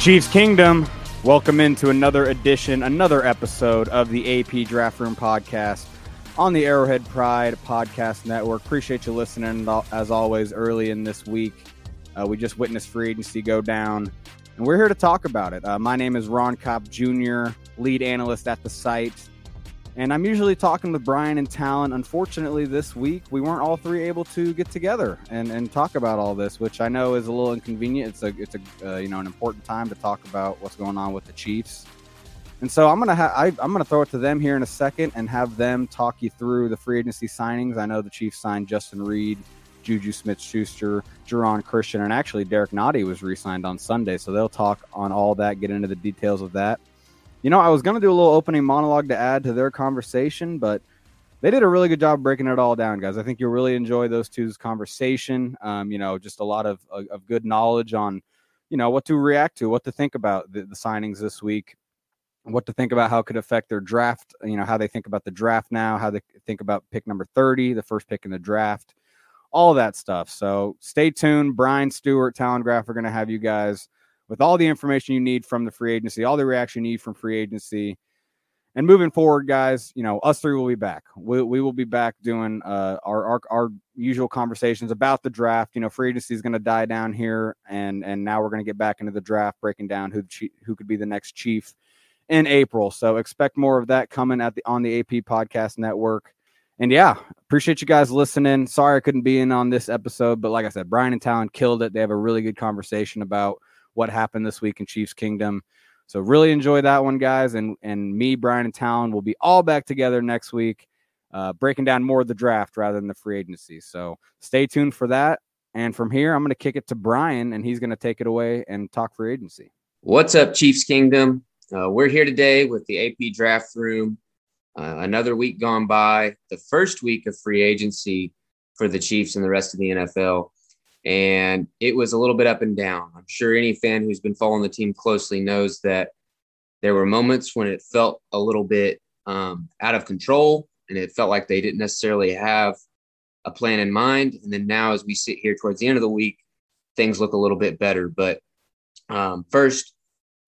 Chiefs Kingdom, welcome into another edition, another episode of the AP Draft Room podcast on the Arrowhead Pride Podcast Network. Appreciate you listening as always early in this week. Uh, we just witnessed free agency go down, and we're here to talk about it. Uh, my name is Ron Kopp Jr., lead analyst at the site. And I'm usually talking with Bryan and Talon. Unfortunately, this week we weren't all three able to get together and, and talk about all this, which I know is a little inconvenient. It's a it's a uh, you know an important time to talk about what's going on with the Chiefs. And so I'm gonna ha- I, I'm gonna throw it to them here in a second and have them talk you through the free agency signings. I know the Chiefs signed Justin Reid, Juju Smith-Schuster, Geron Christian, and actually Derrick Nnadi was re-signed on Sunday. So they'll talk on all that, get into the details of that. You know, I was going to do a little opening monologue to add to their conversation, but they did a really good job breaking it all down, guys. I think you'll really enjoy those two's conversation. Um, you know, just a lot of, of good knowledge on, you know, what to react to, what to think about the, the signings this week, what to think about how it could affect their draft, you know, how they think about the draft now, how they think about pick number 30, the first pick in the draft, all that stuff. So stay tuned. Bryan Stewart, Talon Graff are going to have you guys with all the information you need from the free agency, all the reaction you need from free agency. And moving forward, guys, you know, us three will be back. We, we will be back doing uh, our, our, our usual conversations about the draft. You know, free agency is going to die down here, and and now we're going to get back into the draft, breaking down who who could be the next chief in April. So expect more of that coming at the on the AP Podcast Network. And yeah, appreciate you guys listening. Sorry I couldn't be in on this episode, but like I said, Bryan and Talon killed it. They have a really good conversation about what happened this week in Chiefs Kingdom. So really enjoy that one, guys. And and me, Bryan, and Talon will be all back together next week, uh, breaking down more of the draft rather than the free agency. So stay tuned for that. And from here, I'm going to kick it to Bryan, and he's going to take it away and talk free agency. What's up, Chiefs Kingdom? Uh, we're here today with the AP Draft Room. Uh, another week gone by, the first week of free agency for the Chiefs and the rest of the NFL and it was a little bit up and down. I'm sure any fan who's been following the team closely knows that there were moments when it felt a little bit um, out of control and it felt like they didn't necessarily have a plan in mind. And then now, as we sit here towards the end of the week, things look a little bit better. But um, first,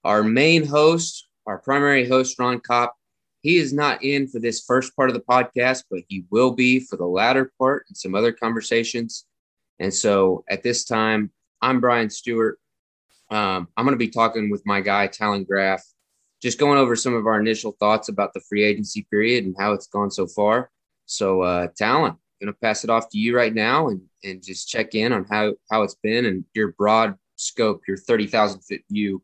our main host, our primary host, Ron Kopp, he is not in for this first part of the podcast, but he will be for the latter part and some other conversations. And so at this time, I'm Bryan Stewart. Um, I'm going to be talking with my guy, Talon Graff, just going over some of our initial thoughts about the free agency period and how it's gone so far. So, uh, Talon, I'm going to pass it off to you right now and, and just check in on how, how it's been and your broad scope, your 30,000 foot view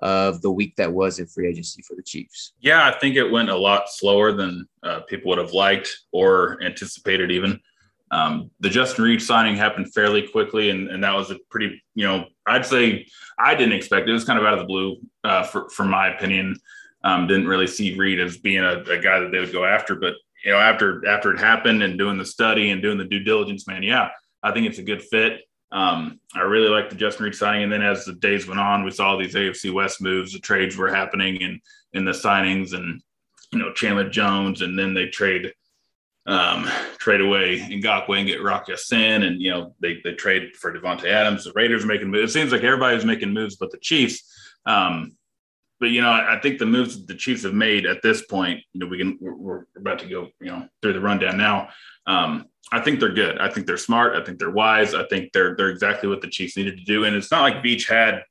of the week that was in free agency for the Chiefs. Yeah, I think it went a lot slower than uh, people would have liked or anticipated, even. Um, the Justin Reid signing happened fairly quickly, and, and that was a pretty, you know, I'd say I didn't expect it. It was kind of out of the blue, uh, for, my opinion. Um, didn't really see Reid as being a, a, guy that they would go after, but you know, after after it happened and doing the study and doing the due diligence, man, yeah, I think it's a good fit. Um, I really like the Justin Reid signing, and then as the days went on, we saw these AFC West moves, the trades were happening, and in the signings, and you know, Chandler Jones, and then they trade um, trade away Ngakoue and get Rock Ya-Sin, and you know they they trade for Davante Adams. The Raiders are making moves. It seems like everybody's making moves, but the Chiefs. Um, but you know, I, I think the moves that the Chiefs have made at this point, you know, we can we're, we're about to go, you know, through the rundown now. Um, I think they're good. I think they're smart. I think they're wise. I think they're they're exactly what the Chiefs needed to do. And it's not like Veach had,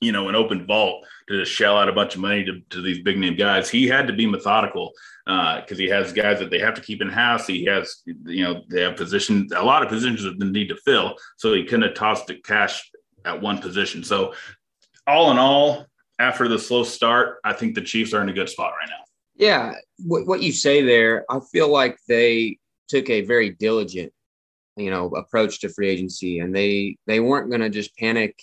you know, an open vault to just shell out a bunch of money to, to these big name guys. He had to be methodical because uh, he has guys that they have to keep in house. He has, you know, they have positions, a lot of positions that they need to fill. So he couldn't have tossed the cash at one position. So all in all, after the slow start, I think the Chiefs are in a good spot right now. Yeah, what, what you say there, I feel like they took a very diligent, you know, approach to free agency, and they they weren't going to just panic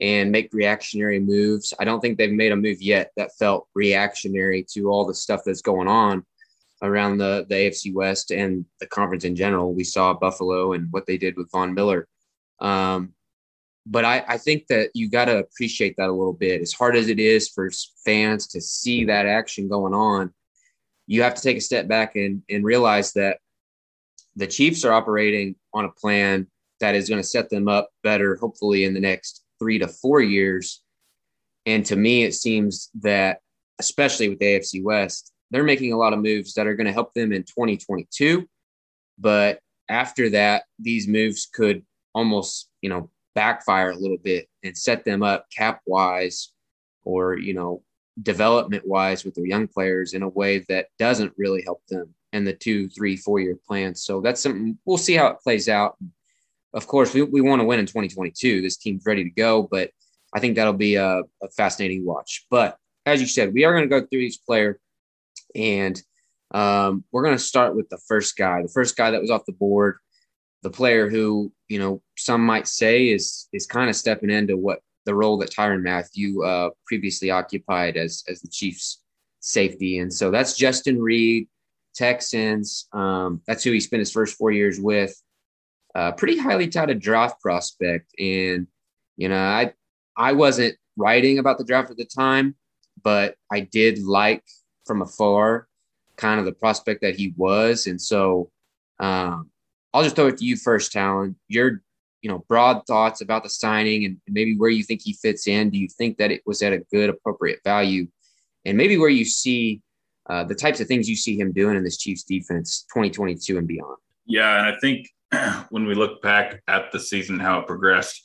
and make reactionary moves. I don't think they've made a move yet that felt reactionary to all the stuff that's going on around the the AFC West and the conference in general. We saw Buffalo and what they did with Von Miller. Um, but I, I think that you got to appreciate that a little bit. As hard as it is for fans to see that action going on, you have to take a step back and, and realize that the Chiefs are operating on a plan that is going to set them up better, hopefully, in the next three to four years. And to me, it seems that, especially with the AFC West, they're making a lot of moves that are going to help them in 2022. But after that, these moves could almost, you know, backfire a little bit and set them up cap wise or, you know, development wise with their young players in a way that doesn't really help them in the two, three, four year plans. So that's something we'll see how it plays out. Of course, we, we want to win in 2022. This team's ready to go, but I think that'll be a, a fascinating watch. But as you said, we are going to go through each player and um, we're going to start with the first guy, the first guy that was off the board the player who you know some might say is is kind of stepping into what the role that Tyrann Mathieu uh, previously occupied as as the Chiefs safety, and so that's Justin Reid, Texans. Um, that's who he spent his first four years with. Uh, pretty highly touted draft prospect, and you know I I wasn't writing about the draft at the time, but I did like from afar kind of the prospect that he was, and so um, I'll just throw it to you first, Talon. Your, you know, broad thoughts about the signing and maybe where you think he fits in. Do you think that it was at a good, appropriate value, and maybe where you see uh, the types of things you see him doing in this Chiefs defense, 2022 and beyond? Yeah, and I think when we look back at the season, how it progressed,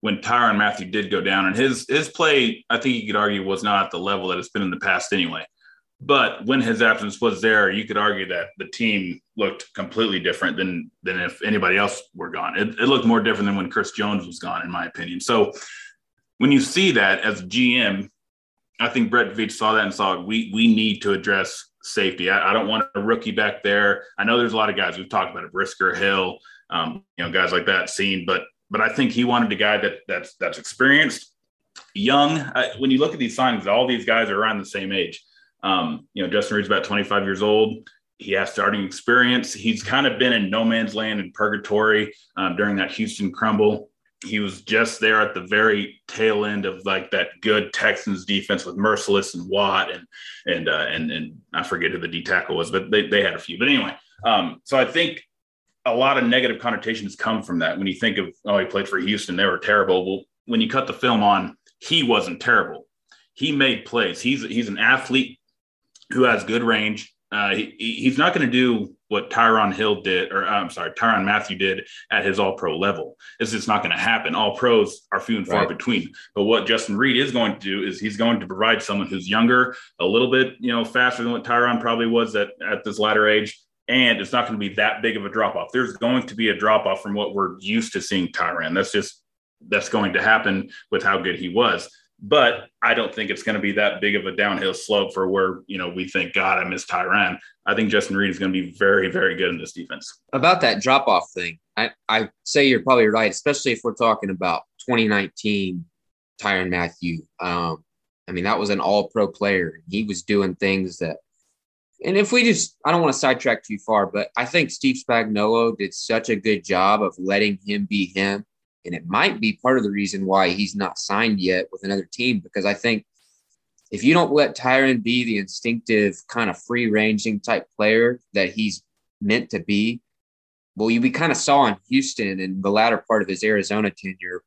when Tyrann Mathieu did go down, and his his play, I think you could argue was not at the level that it's been in the past anyway. But when his absence was there, you could argue that the team looked completely different than than if anybody else were gone. It, it looked more different than when Chris Jones was gone, in my opinion. So when you see that as GM, I think Brett Veach saw that and saw we we need to address safety. I, I, don't want a rookie back there. I know there's a lot of guys we've talked about it, Brisker, Hill, um, you know, guys like that seen, but but I think he wanted a guy that that's that's experienced, young. Uh, when you look at these signings, all these guys are around the same age. Um, you know, Justin Reid's about 25 years old. He has starting experience. He's kind of been in no man's land in purgatory um, during that Houston crumble. He was just there at the very tail end of like that good Texans defense with Mercilus and Watt and and uh, and and I forget who the D tackle was, but they, they had a few. But anyway, um, so I think a lot of negative connotations come from that. When you think of oh, he played for Houston, they were terrible. Well, when you cut the film on, he wasn't terrible. He made plays. He's he's an athlete who has good range. Uh, he, he's not going to do what Tyron Hill did, or uh, I'm sorry, Tyrann Mathieu did at his all pro level. It's just not going to happen. All pros are few and far right. between. But what Justin Reid is going to do is he's going to provide someone who's younger, a little bit, you know, faster than what Tyrann probably was at, at this latter age. And it's not going to be that big of a drop off. There's going to be a drop off from what we're used to seeing Tyrann. That's just, that's going to happen with how good he was but I don't think it's going to be that big of a downhill slope for where you know we think God I miss Tyrann. I think Justin Reid is going to be very very good in this defense. About that drop off thing, I I say you're probably right, especially if we're talking about 2019 Tyrann Mathieu. Um, I mean that was an All Pro player. He was doing things that. And if we just, I don't want to sidetrack too far, but I think Steve Spagnuolo did such a good job of letting him be him and it might be part of the reason why he's not signed yet with another team because I think if you don't let Tyrann be the instinctive kind of free ranging type player that he's meant to be. Well, you we kind of saw in Houston in the latter part of his Arizona tenure,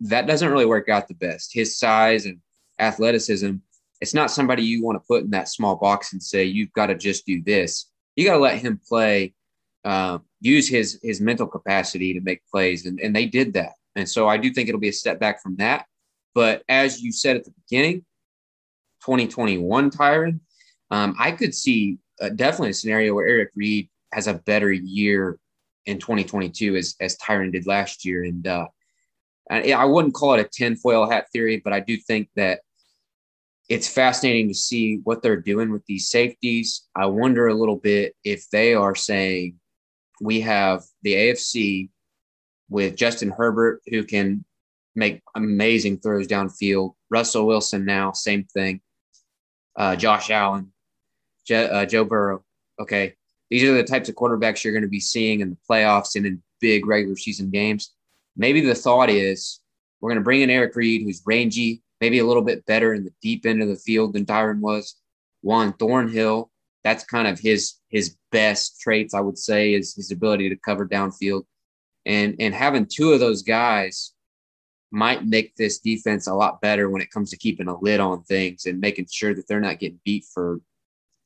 that doesn't really work out the best. His size and athleticism, it's not somebody you want to put in that small box and say you've got to just do this. You got to let him play, uh, use his his mental capacity to make plays, and and they did that. And so I do think it'll be a step back from that. But as you said at the beginning, 2021 Tyrann, um, I could see uh, definitely a scenario where Eric Reed has a better year in 2022 as as Tyrann did last year. And uh, I, I wouldn't call it a tinfoil hat theory, but I do think that it's fascinating to see what they're doing with these safeties. I wonder a little bit if they are saying we have the AFC with Justin Herbert, who can make amazing throws downfield. Russell Wilson now, same thing. Uh, Josh Allen, Je- uh, Joe Burrow. Okay. These are the types of quarterbacks you're going to be seeing in the playoffs and in big regular season games. Maybe the thought is we're going to bring in Eric Reed, who's rangy, maybe a little bit better in the deep end of the field than Tyrann was. Juan Thornhill, that's kind of his his best traits, I would say, is his ability to cover downfield. And and having two of those guys might make this defense a lot better when it comes to keeping a lid on things and making sure that they're not getting beat for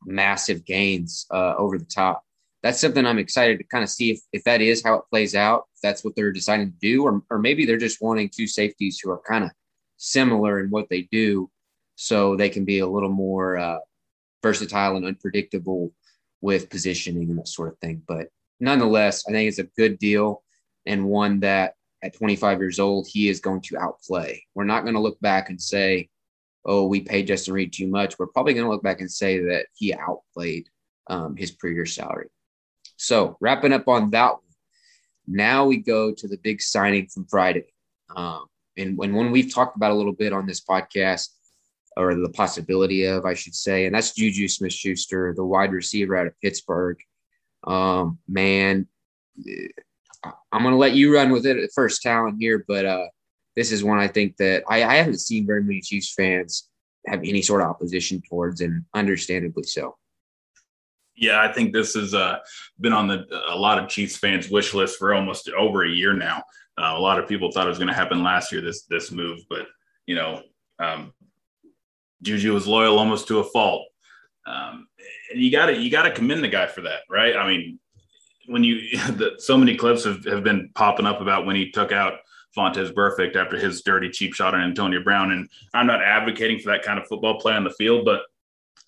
massive gains uh, over the top. That's something I'm excited to kind of see if, if that is how it plays out, if that's what they're deciding to do, or, or maybe they're just wanting two safeties who are kind of similar in what they do so they can be a little more uh, versatile and unpredictable with positioning and that sort of thing. But nonetheless, I think it's a good deal and one that at 25 years old, he is going to outplay. We're not going to look back and say, oh, we paid Justin Reid too much. We're probably going to look back and say that he outplayed um, his previous salary. So, wrapping up on that one, now we go to the big signing from Friday. Um, and when, we've talked about a little bit on this podcast, or the possibility of, I should say, and that's Juju Smith Schuster, the wide receiver out of Pittsburgh. Um, man, I'm going to let you run with it at first, Talon here, but uh, this is one I think that I, I haven't seen very many Chiefs fans have any sort of opposition towards, and understandably so. Yeah, I think this has uh, been on the a lot of Chiefs fans' wish list for almost over a year now. Uh, a lot of people thought it was going to happen last year. This this move, but you know, um, Juju was loyal almost to a fault, um, and you got to you got to commend the guy for that, right? I mean, when you the, so many clips have, have been popping up about when he took out Vontaze Burfict after his dirty cheap shot on Antonio Brown. And I'm not advocating for that kind of football play on the field, but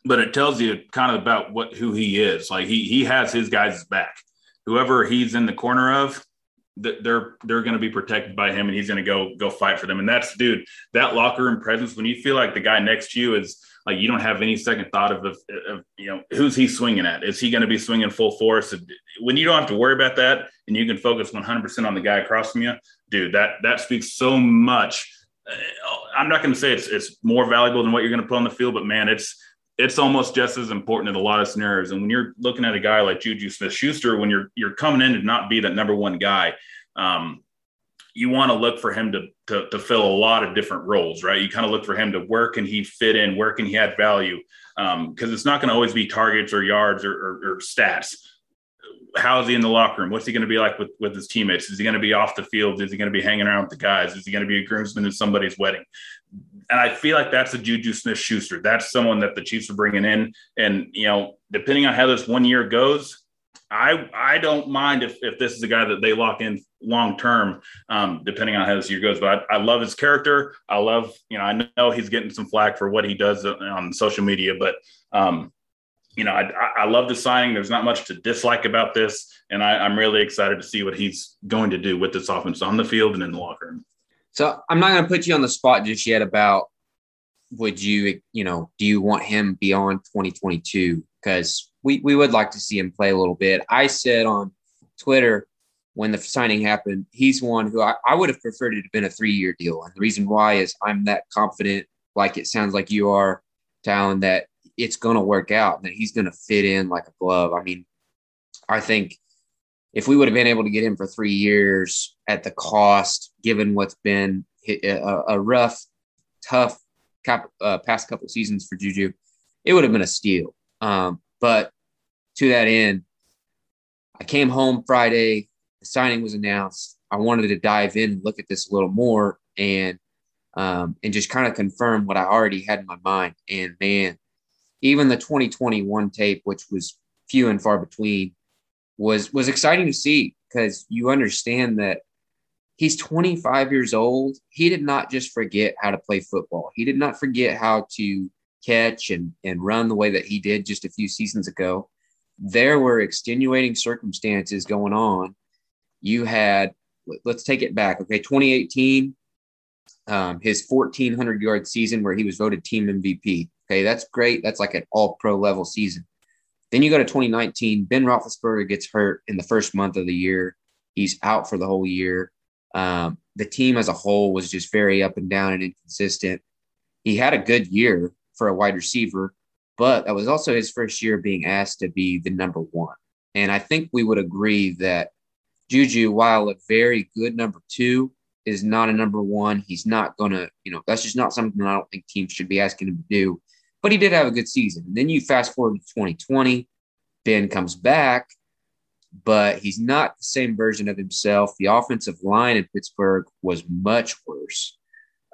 but it tells you kind of about what who he is. Like he he has his guys back. Whoever he's in the corner of, they're they're going to be protected by him, and he's going to go go fight for them. And that's dude, that locker room presence when you feel like the guy next to you is like you don't have any second thought of, of, of you know who's he swinging at? Is he going to be swinging full force? When you don't have to worry about that and you can focus 100% on the guy across from you dude that that speaks so much. Uh, i'm not going to say it's it's more valuable than what you're going to put on the field but man it's it's almost just as important in a lot of scenarios and when you're looking at a guy like juju smith schuster when you're you're coming in to not be that number one guy um, you want to look for him to, to, to fill a lot of different roles, right? You kind of look for him to where can he fit in, where can he add value, because um, it's not going to always be targets or yards or, or, or, stats. How is he in the locker room? What's he going to be like with, with his teammates? Is he going to be off the field? Is he going to be hanging around with the guys? Is he going to be a groomsman at somebody's wedding? And I feel like that's a Juju Smith Schuster. That's someone that the Chiefs are bringing in. And, you know, depending on how this one year goes, I I don't mind if if this is a guy that they lock in long term, um, depending on how this year goes. But I, I, love his character. I love you know I know he's getting some flack for what he does on social media, but um, you know I, I love the signing. There's not much to dislike about this, and I, I'm really excited to see what he's going to do with this offense on the field and in the locker room. So I'm not going to put you on the spot just yet about would you you know do you want him beyond 2022 because we, we would like to see him play a little bit. I said on Twitter when the signing happened, he's one who I, I would have preferred it to have been a three year deal. And the reason why is I'm that confident, like it sounds like you are, Talon, that it's going to work out, that he's going to fit in like a glove. I mean, I think if we would have been able to get him for three years at the cost, given what's been a, a rough, tough cap, uh, past couple seasons for Juju, it would have been a steal. Um, but to that end, I came home Friday, the signing was announced. I wanted to dive in and look at this a little more and um, and just kind of confirm what I already had in my mind. And man, even the 2021 tape, which was few and far between, was was exciting to see because you understand that he's 25 years old. He did not just forget how to play football. He did not forget how to catch and and run the way that he did just a few seasons ago. There were extenuating circumstances going on. You had let's take it back. Okay, 2018, um, his 1400 yard season where he was voted team MVP. Okay, that's great. That's like an all pro level season. Then you go to 2019. Ben Roethlisberger gets hurt in the first month of the year. He's out for the whole year. Um, the team as a whole was just very up and down and inconsistent. He had a good year for a wide receiver, but that was also his first year being asked to be the number one. And I think we would agree that Juju, while a very good number two, is not a number one. He's not going to, you know, that's just not something I don't think teams should be asking him to do. But he did have a good season. And then you fast forward to 2020, Ben comes back, but he's not the same version of himself. The offensive line in Pittsburgh was much worse.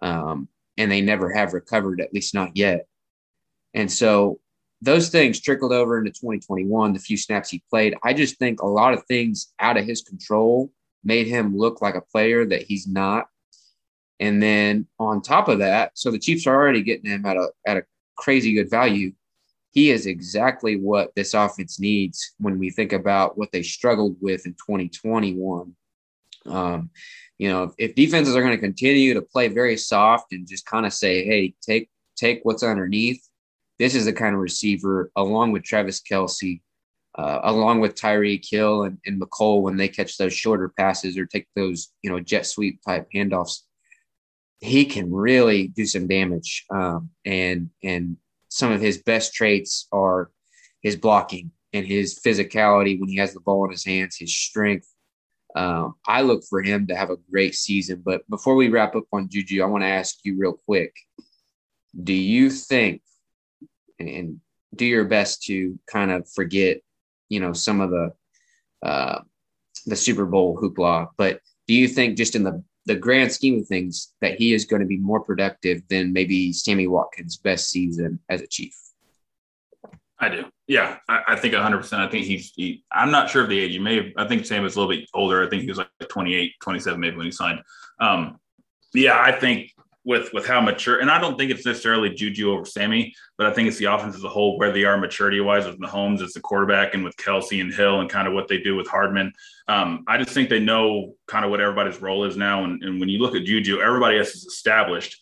Um, and they never have recovered, at least not yet. And so those things trickled over into 2021, the few snaps he played. I just think a lot of things out of his control made him look like a player that he's not. And then on top of that, so the Chiefs are already getting him at a at a crazy good value. He is exactly what this offense needs when we think about what they struggled with in 2021. Um, you know, if, defenses are going to continue to play very soft and just kind of say, "Hey, take take what's underneath," this is the kind of receiver, along with Travis Kelce, uh, along with Tyreek Hill and, and Mecole, when they catch those shorter passes or take those, you know, jet sweep type handoffs, he can really do some damage. Um, and and some of his best traits are his blocking and his physicality when he has the ball in his hands, his strength. Um, I look for him to have a great season. But before we wrap up on Juju, I want to ask you real quick: Do you think, and, do your best to kind of forget you know some of the uh, the Super Bowl hoopla. But do you think just in the the grand scheme of things that he is going to be more productive than maybe Sammy Watkins' best season as a Chief? I do. Yeah, I, I think 100%. I think he's, he, I'm not sure of the age. You may have, I think Sam is a little bit older. I think he was like 28, 27 maybe when he signed. Um, yeah, I think with with how mature, and I don't think it's necessarily Juju over Sammy, but I think it's the offense as a whole where they are maturity wise with Mahomes as the quarterback and with Kelce and Hill and kind of what they do with Hardman. Um, I just think they know kind of what everybody's role is now. And, and when you look at Juju, everybody else is established.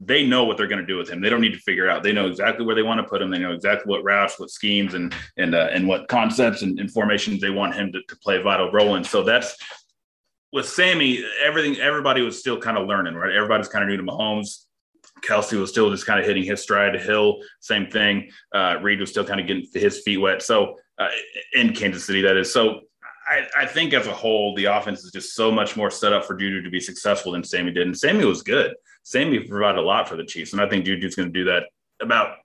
They know what they're going to do with him. They don't need to figure out. They know exactly where they want to put him. They know exactly what routes, what schemes, and and uh, and what concepts and, and formations they want him to, to play a vital role in. So that's with Sammy, everything everybody was still kind of learning, right? Everybody's kind of new to Mahomes. Kelce was still just kind of hitting his stride. Hill, same thing. Uh, Reed was still kind of getting his feet wet. So uh, in Kansas City, that is. So I, I, think as a whole, the offense is just so much more set up for Juju to be successful than Sammy did. And Sammy was good. Sammy provided a lot for the Chiefs, and I think Juju's going to do that about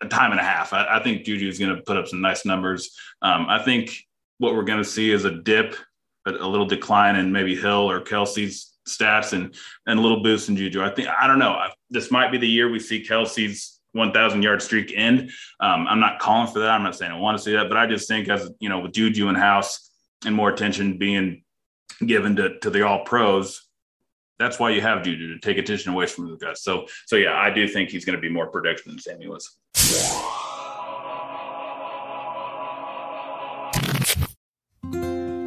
a time and a half. I, I think Juju's going to put up some nice numbers. Um, I think what we're going to see is a dip a, little decline in maybe Hill or Kelce's stats and and a little boost in Juju. I think I don't know. This might be the year we see Kelce's 1,000 yard streak end. Um, I'm not calling for that. I'm not saying I want to see that, but I just think as you know, with Juju in house and more attention being given to to the All Pros, that's why you have Juju to take attention away from the guys. So so yeah, I do think he's going to be more productive than Sammy was.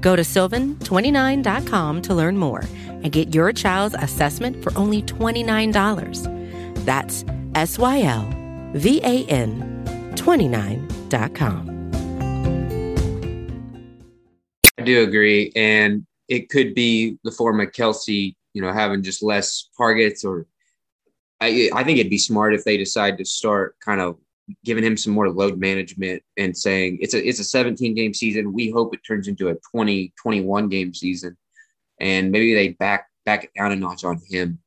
Go to sylvan29.com to learn more and get your child's assessment for only $29. That's S Y L V A N 29.com. I do agree. And it could be the form of Kelce, you know, having just less targets or I, I think it'd be smart if they decide to start kind of giving him some more load management and saying it's a it's a 17 game season. We hope it turns into a 20 21 game season, and maybe they back back it down a notch on him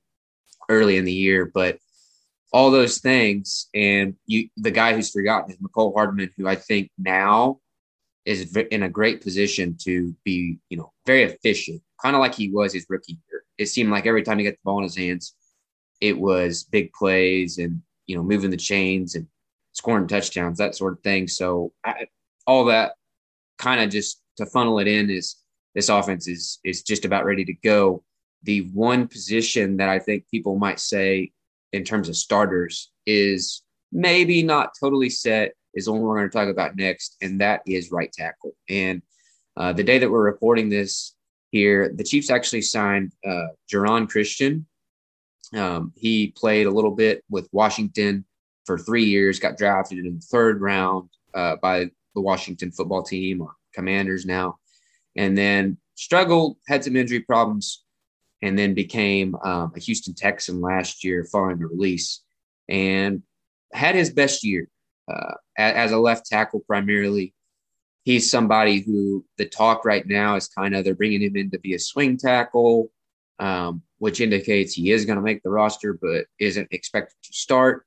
early in the year. But all those things, and you the guy who's forgotten is Mecole Hardman, who I think now is in a great position to be you know very efficient, kind of like he was his rookie year. It seemed like every time he got the ball in his hands, it was big plays and you know moving the chains and scoring touchdowns, that sort of thing. So I, all that kind of just to funnel it in is this offense is is just about ready to go. The one position that I think people might say in terms of starters is maybe not totally set is the one we're going to talk about next, and that is right tackle. And uh, the day that we're reporting this here, the Chiefs actually signed uh, Geron Christian. Um, he played a little bit with Washington for three years, got drafted in the third round uh, by the Washington football team or commanders now, and then struggled, had some injury problems, and then became um, a Houston Texan last year following the release and had his best year uh, as a left tackle primarily. He's somebody who the talk right now is kind of they're bringing him in to be a swing tackle, um, which indicates he is going to make the roster, but isn't expected to start.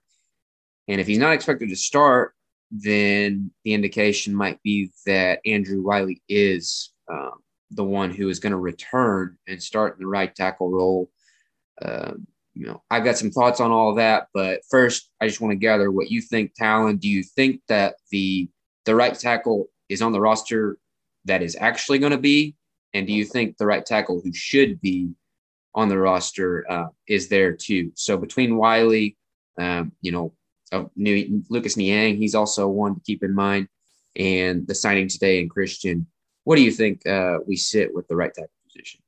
And if he's not expected to start, then the indication might be that Andrew Wylie is um, the one who is going to return and start in the right tackle role. Uh, you know, I've got some thoughts on all of that, but first, I just want to gather what you think, Talon. Do you think that the the right tackle is on the roster that is actually going to be, and do you think the right tackle who should be on the roster uh, is there too? So between Wylie, um, you know, of New, Lucas Niang. He's also one to keep in mind. And the signing today in Christian. What do you think uh, we sit with the right tackle position?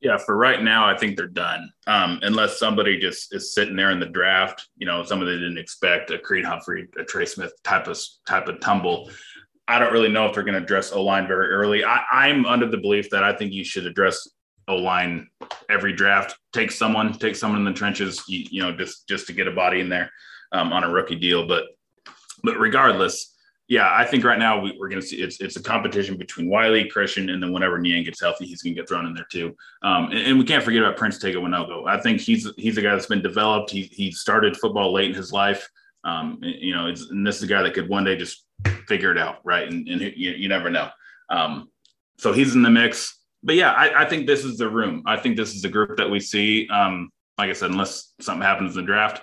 Yeah, for right now, I think they're done. Um, unless somebody just is sitting there in the draft, you know, somebody didn't expect a Creed Humphrey, a Trey Smith type of type of tumble. I don't really know if they're going to address O line very early. I, am under the belief that I think you should address O line every draft. Take someone, take someone in the trenches, you, you know, just just to get a body in there um, on a rookie deal. But but regardless, yeah, I think right now we, are going to see it's it's a competition between Wylie, Christian, and then whenever Niang gets healthy, he's going to get thrown in there too. Um, and, and, we can't forget about Prince Tega Wanogho. I think he's he's a guy that's been developed. He he started football late in his life. Um, you know, and this is a guy that could one day just figure it out, right? And, and you, you never know. Um, so he's in the mix. But yeah, I, I, think this is the room. I think this is the group that we see. Um, like I said, unless something happens in the draft,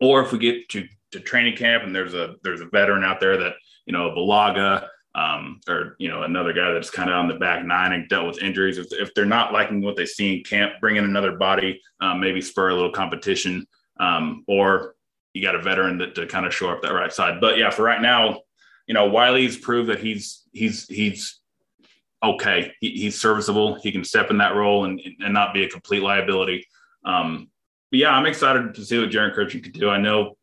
or if we get to to training camp and there's a there's a veteran out there that you know Bulaga um, or you know another guy that's kind of on the back nine and dealt with injuries. If, if they're not liking what they see in camp, bring in another body, um, maybe spur a little competition, um, or you got a veteran that to kind of shore up that right side. But yeah, for right now, you know Wylie's proved that he's he's he's okay. He, he's serviceable. He can step in that role and and not be a complete liability. Um, yeah, I'm excited to see what Geron Christian can do. I know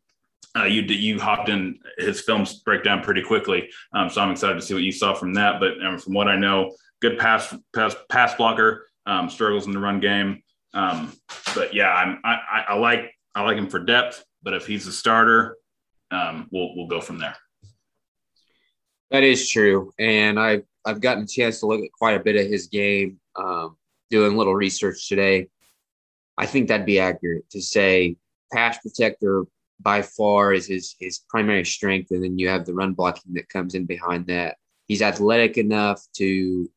uh, you you hopped in his films breakdown pretty quickly, um, so I'm excited to see what you saw from that. But um, from what I know, good pass pass pass blocker, um, struggles in the run game. Um, but yeah, I'm I, I, like I like him for depth. But if he's a starter, um, we'll we'll go from there. That is true, and I've I've gotten a chance to look at quite a bit of his game, um, doing little research today. I think that'd be accurate to say pass protector by far is his his primary strength, and then you have the run blocking that comes in behind that. He's athletic enough to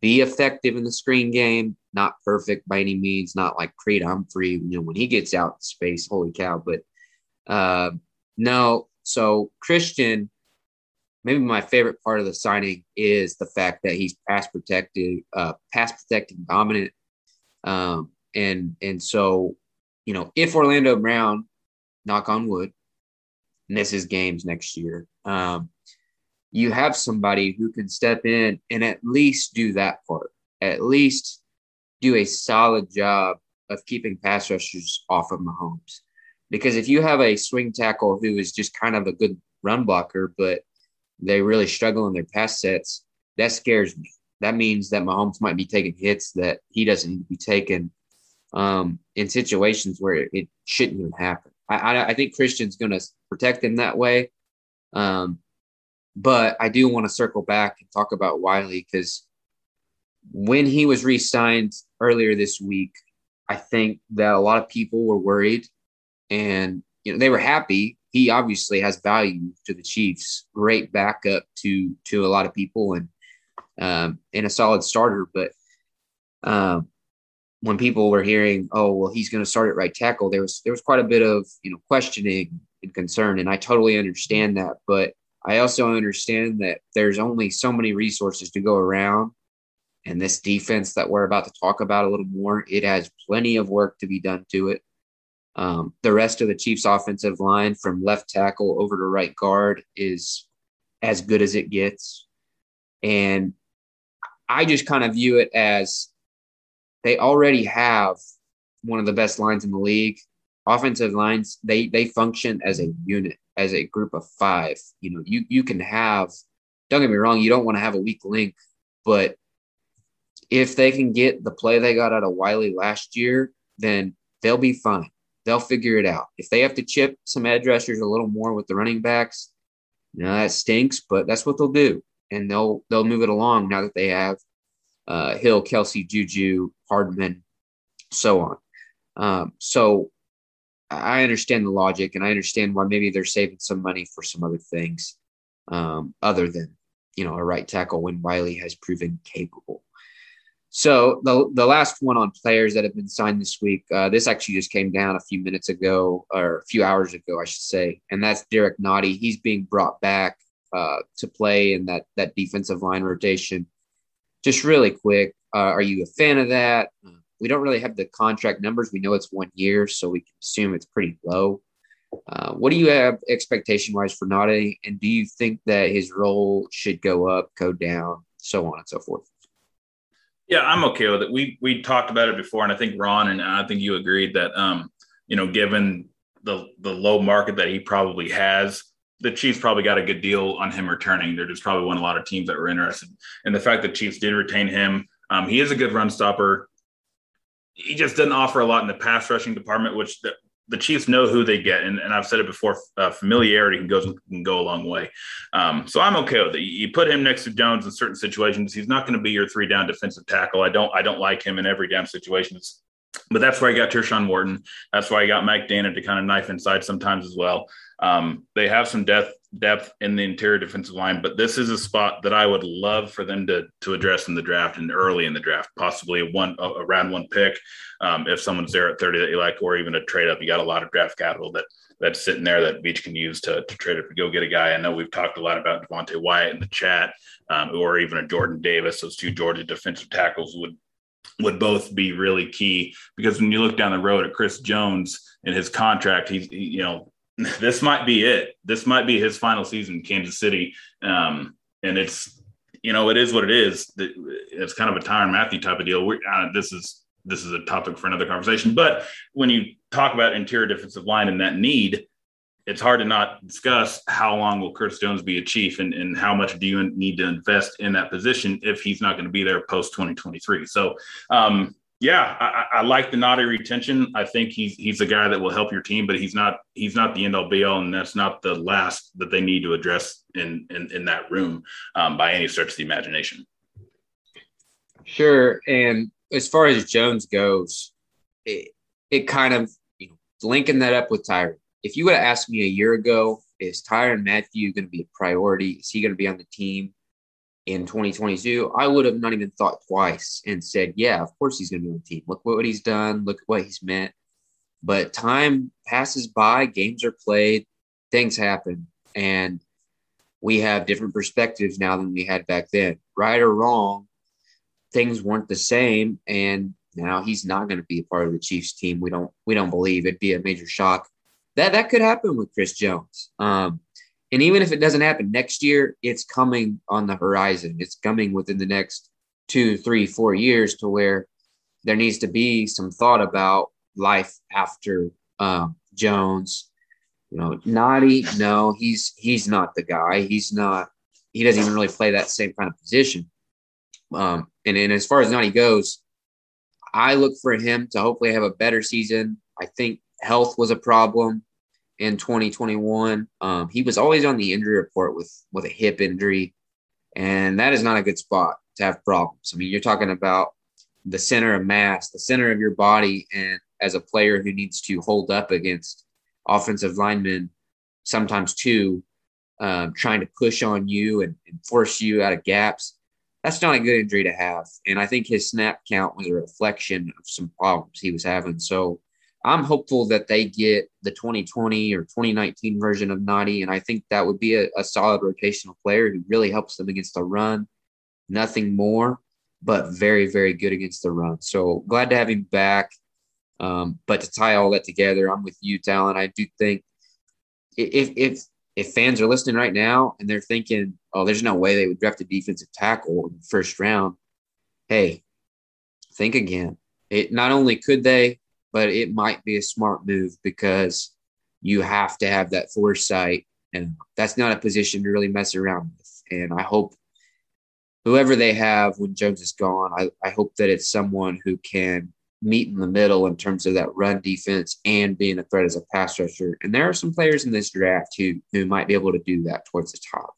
be effective in the screen game, not perfect by any means, not like Creed Humphrey. You know, when he gets out in space, holy cow! But uh, no, so Christian, maybe my favorite part of the signing is the fact that he's pass protected, uh, pass protecting dominant Um, and and so, you know, if Orlando Brown, knock on wood, misses games next year, um, you have somebody who can step in and at least do that part, at least do a solid job of keeping pass rushers off of Mahomes. Because if you have a swing tackle who is just kind of a good run blocker, but they really struggle in their pass sets, that scares me. That means that Mahomes might be taking hits that he doesn't need to be taking um, in situations where it shouldn't even happen. I, I, I think Christian's going to protect him that way. Um, but I do want to circle back and talk about Wylie because when he was re signed earlier this week, I think that a lot of people were worried and you know they were happy. He obviously has value to the Chiefs, great backup to to a lot of people and um, and a solid starter. But um, when people were hearing, oh well, he's going to start at right tackle, there was there was quite a bit of you know questioning and concern, and I totally understand that. But I also understand that there's only so many resources to go around. And this defense that we're about to talk about a little more, it has plenty of work to be done to it. Um, the rest of the Chiefs' offensive line, from left tackle over to right guard, is as good as it gets. And I just kind of view it as they already have one of the best lines in the league. Offensive lines, they they function as a unit as a group of five. You know, you you can have. Don't get me wrong. You don't want to have a weak link, but if they can get the play they got out of Wylie last year, then they'll be fine. They'll figure it out. If they have to chip some edge rushers a little more with the running backs, you know, that stinks, but that's what they'll do. And they'll they'll move it along now that they have uh, Hill, Kelce, Juju, Hardman, so on. Um, so I understand the logic and I understand why maybe they're saving some money for some other things um, other than, you know, a right tackle when Wylie has proven capable. So the, the last one on players that have been signed this week, uh, this actually just came down a few minutes ago or a few hours ago, I should say, and that's Derrick Nnadi. He's being brought back uh, to play in that that defensive line rotation. Just really quick, uh, are you a fan of that? We don't really have the contract numbers. We know it's one year, so we can assume it's pretty low. Uh, what do you have expectation wise for Nnadi? And do you think that his role should go up, go down, so on and so forth? Yeah, I'm okay with it. We we talked about it before, and I think Ron and I think you agreed that um, you know, given the the low market that he probably has, the Chiefs probably got a good deal on him returning. There just probably weren't a lot of teams that were interested. And the fact that Chiefs did retain him, um, he is a good run stopper he just doesn't offer a lot in the pass rushing department, which the, the Chiefs know who they get, and, and I've said it before: uh, familiarity can go can go a long way. Um, so I'm okay with it. You put him next to Jones in certain situations. He's not going to be your three down defensive tackle. I don't I don't like him in every down situation. It's, but that's why I got Tershawn Wharton. That's why I got Mike Danna to kind of knife inside sometimes as well. Um, they have some depth depth in the interior defensive line, but this is a spot that I would love for them to to address in the draft and early in the draft, possibly one a, round one pick. Um, if someone's there at 30 that you like, or even a trade up, you got a lot of draft capital that that's sitting there that Veach can use to, to trade up to go get a guy. I know we've talked a lot about Devonte Wyatt in the chat, um, or even a Jordan Davis. Those two Georgia defensive tackles would would both be really key because when you look down the road at Chris Jones and his contract, he's you know this might be it. This might be his final season in Kansas City. Um, and it's, you know, it is what it is. It's kind of a Tyrann Mathieu type of deal. We're, uh, this is this is a topic for another conversation. But when you talk about interior defensive line and that need, it's hard to not discuss how long will Curtis Jones be a chief and, and how much do you need to invest in that position if he's not going to be there post 2023. So um, yeah, I, I, like the Nnadi retention. I think he's he's a guy that will help your team, but he's not he's not the end all be all, and that's not the last that they need to address in in, in that room um, by any stretch of the imagination. Sure, and as far as Jones goes, it, it kind of you know linking that up with Tyrann. If you would have asked me a year ago, is Tyrann Mathieu going to be a priority? Is he going to be on the team? In 2022, I would have not even thought twice and said, yeah, of course he's going to be on the team. Look what he's done. Look what he's meant. But time passes by, games are played, things happen, and we have different perspectives now than we had back then. Right or wrong, things weren't the same. And now he's not going to be a part of the Chiefs team. We don't we don't believe it'd be a major shock. That that could happen with Chris Jones. Um, and even if it doesn't happen next year, it's coming on the horizon. It's coming within the next two, three, four years to where there needs to be some thought about life after um, Jones. You know, Nnadi, no, he's he's not the guy. He's not. He doesn't even really play that same kind of position. Um, and, and as far as Nnadi goes, I look for him to hopefully have a better season. I think health was a problem in 2021. Um, he was always on the injury report with with a hip injury, and that is not a good spot to have problems. I mean, you're talking about the center of mass, the center of your body, and as a player who needs to hold up against offensive linemen, sometimes two, um, trying to push on you and, and force you out of gaps. That's not a good injury to have. And I think his snap count was a reflection of some problems he was having. So I'm hopeful that they get the 2020 or 2019 version of Nnadi, and I think that would be a, a, solid rotational player who really helps them against the run. Nothing more, but very, very good against the run. So glad to have him back. Um, but to tie all that together, I'm with you, Talon. I do think if if if fans are listening right now and they're thinking, "Oh, there's no way they would draft a defensive tackle in the first round," hey, think again. It not only could they, but it might be a smart move because you have to have that foresight, and that's not a position to really mess around with. And I hope whoever they have when Jones is gone, I, I hope that it's someone who can meet in the middle in terms of that run defense and being a threat as a pass rusher. And there are some players in this draft who who might be able to do that towards the top.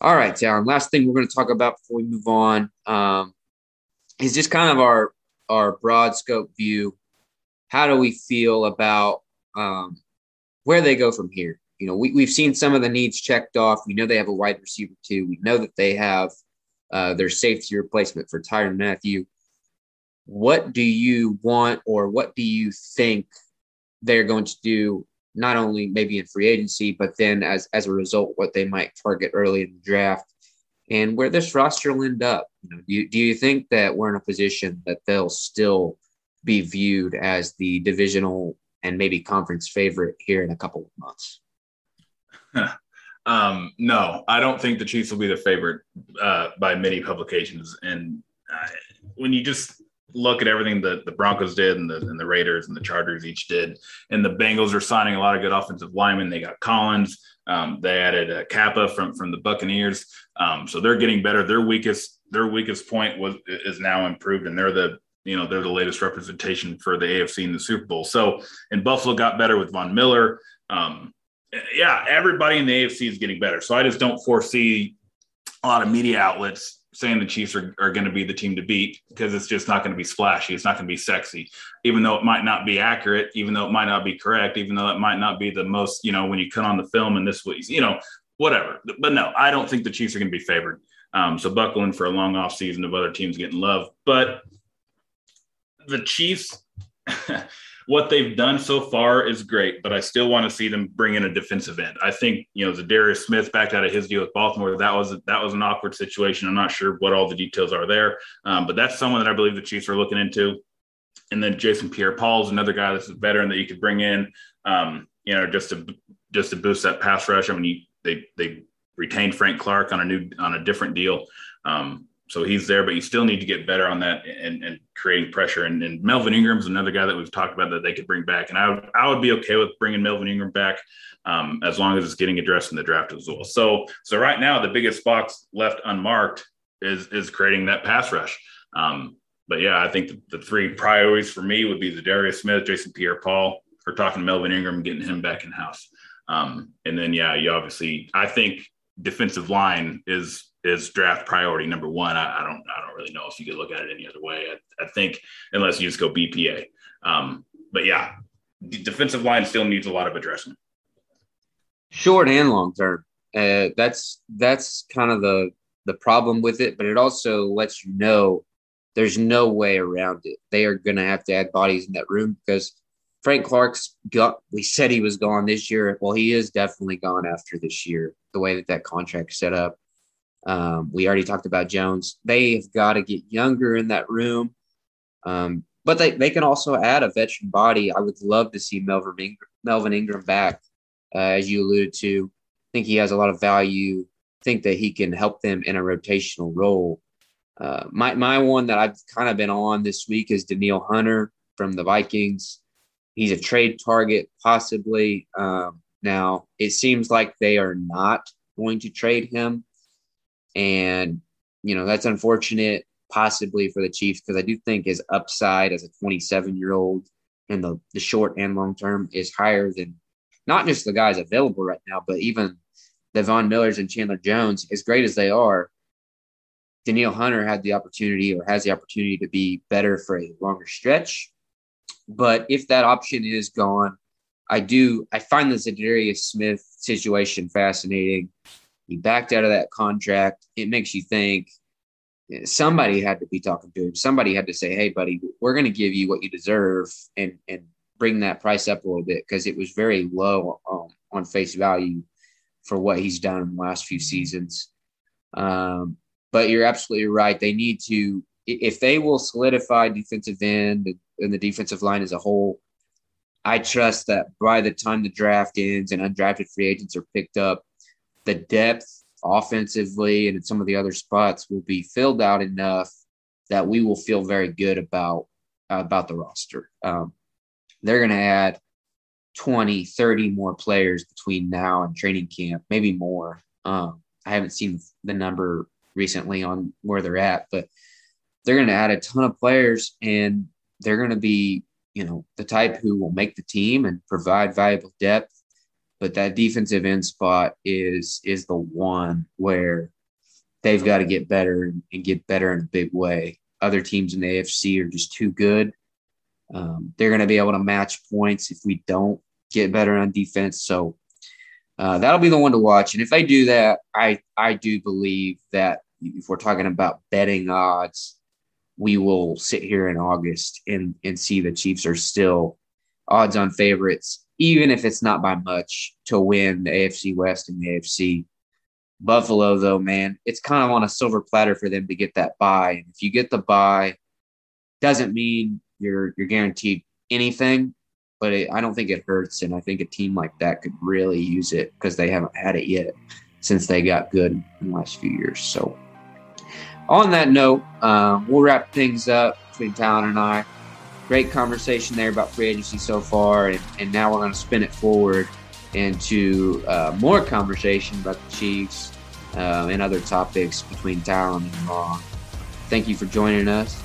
All right, Talon. Last thing we're going to talk about before we move on um, is just kind of our our broad scope view how do we feel about um, where they go from here? You know, we, we've seen some of the needs checked off. We know they have a wide receiver too. We know that they have uh, their safety replacement for Tyrann Mathieu. What do you want, or what do you think they're going to do? Not only maybe in free agency, but then as as a result, what they might target early in the draft, and where this roster will end up. You know, do do you think that we're in a position that they'll still be viewed as the divisional and maybe conference favorite here in a couple of months? um, no, I don't think the Chiefs will be the favorite uh, by many publications. And uh, when you just look at everything that the Broncos did and the, and the Raiders and the Chargers each did, and the Bengals are signing a lot of good offensive linemen. They got Collins. Um, they added uh, Cappa from from the Buccaneers, um, so they're getting better. Their weakest their weakest point was is now improved, and they're the you know, they're the latest representation for the AFC in the Super Bowl. So, and Buffalo got better with Von Miller. Um, yeah, everybody in the AFC is getting better. So I just don't foresee a lot of media outlets saying the Chiefs are, are going to be the team to beat because it's just not going to be splashy. It's not going to be sexy, even though it might not be accurate, even though it might not be correct, even though it might not be the most, you know, when you cut on the film and this was, you know, whatever. But no, I don't think the Chiefs are going to be favored. Um, so buckling for a long off season of other teams getting love. But the Chiefs, what they've done so far is great, but I still want to see them bring in a defensive end. I think you know Darius Smith backed out of his deal with Baltimore. That was that was an awkward situation. I'm not sure what all the details are there, um, but that's someone that I believe the Chiefs are looking into. And then Jason Pierre-Paul is another guy that's a veteran that you could bring in, um, you know, just to just to boost that pass rush. I mean, you, they they retained Frank Clark on a new on a different deal. Um, so he's there, but you still need to get better on that and, and creating pressure. And, and Melvin Ingram is another guy that we've talked about that they could bring back. And I would, I would be okay with bringing Melvin Ingram back um, as long as it's getting addressed in the draft as well. So, so right now the biggest box left unmarked is, is creating that pass rush. Um, but yeah, I think the, the, three priorities for me would be the Darius Smith, Jason Pierre-Paul. We're talking Melvin Ingram, getting him back in house. Um, and then, yeah, you obviously, I think defensive line is is draft priority number one. I, I, don't I don't really know if you could look at it any other way. I, I think unless you just go BPA. Um, but yeah, the defensive line still needs a lot of addressing. Short and long term. Uh, that's that's kind of the the problem with it, but it also lets you know there's no way around it. They are going to have to add bodies in that room because Frank Clark's got. We said he was gone this year. Well, he is definitely gone after this year. The way that that contract set up, um, we already talked about Jones. They've got to get younger in that room. Um, but they, they can also add a veteran body. I would love to see Melvin Ingram, Melvin Ingram back, uh, as you alluded to. I think he has a lot of value. I think that he can help them in a rotational role. Uh, my my one that I've kind of been on this week is Danielle Hunter from the Vikings. He's a trade target, possibly. Um, now it seems like they are not going to trade him, and you know that's unfortunate, possibly for the Chiefs because I do think his upside as a 27 year old in the the short and long term is higher than not just the guys available right now, but even the Von Millers and Chandler Jones. As great as they are, Danielle Hunter had the opportunity or has the opportunity to be better for a longer stretch. But if that option is gone, I do I find the Za'Darius Smith situation fascinating. He backed out of that contract. It makes you think somebody had to be talking to him. Somebody had to say, "Hey, buddy, we're going to give you what you deserve," and and bring that price up a little bit because it was very low um, on face value for what he's done in the last few seasons. Um, but you're absolutely right. They need to, if they will solidify defensive end and the defensive line as a whole, I trust that by the time the draft ends and undrafted free agents are picked up, the depth offensively and in some of the other spots will be filled out enough that we will feel very good about uh, about the roster. Um, they're going to add 20, 30 more players between now and training camp, maybe more. Um, I haven't seen the number recently on where they're at, but they're going to add a ton of players and they're going to be, you know, the type who will make the team and provide valuable depth. But that defensive end spot is is the one where they've got to get better and get better in a big way. Other teams in the AFC are just too good. Um, they're going to be able to match points if we don't get better on defense. So uh, that'll be the one to watch. And if they do that, I I do believe that if we're talking about betting odds, we will sit here in August and and see the Chiefs are still odds on favorites, even if it's not by much, to win the AFC West and the AFC. Buffalo, though, man, it's kind of on a silver platter for them to get that bye. And if you get the bye, doesn't mean you're you're guaranteed anything, but it, I don't think it hurts. And I think a team like that could really use it because they haven't had it yet since they got good in the last few years. So, on that note, um, we'll wrap things up between Talon and I. Great conversation there about free agency so far, and, and now we're going to spin it forward into uh, more conversation about the Chiefs uh, and other topics between Talon and Ron. Thank you for joining us.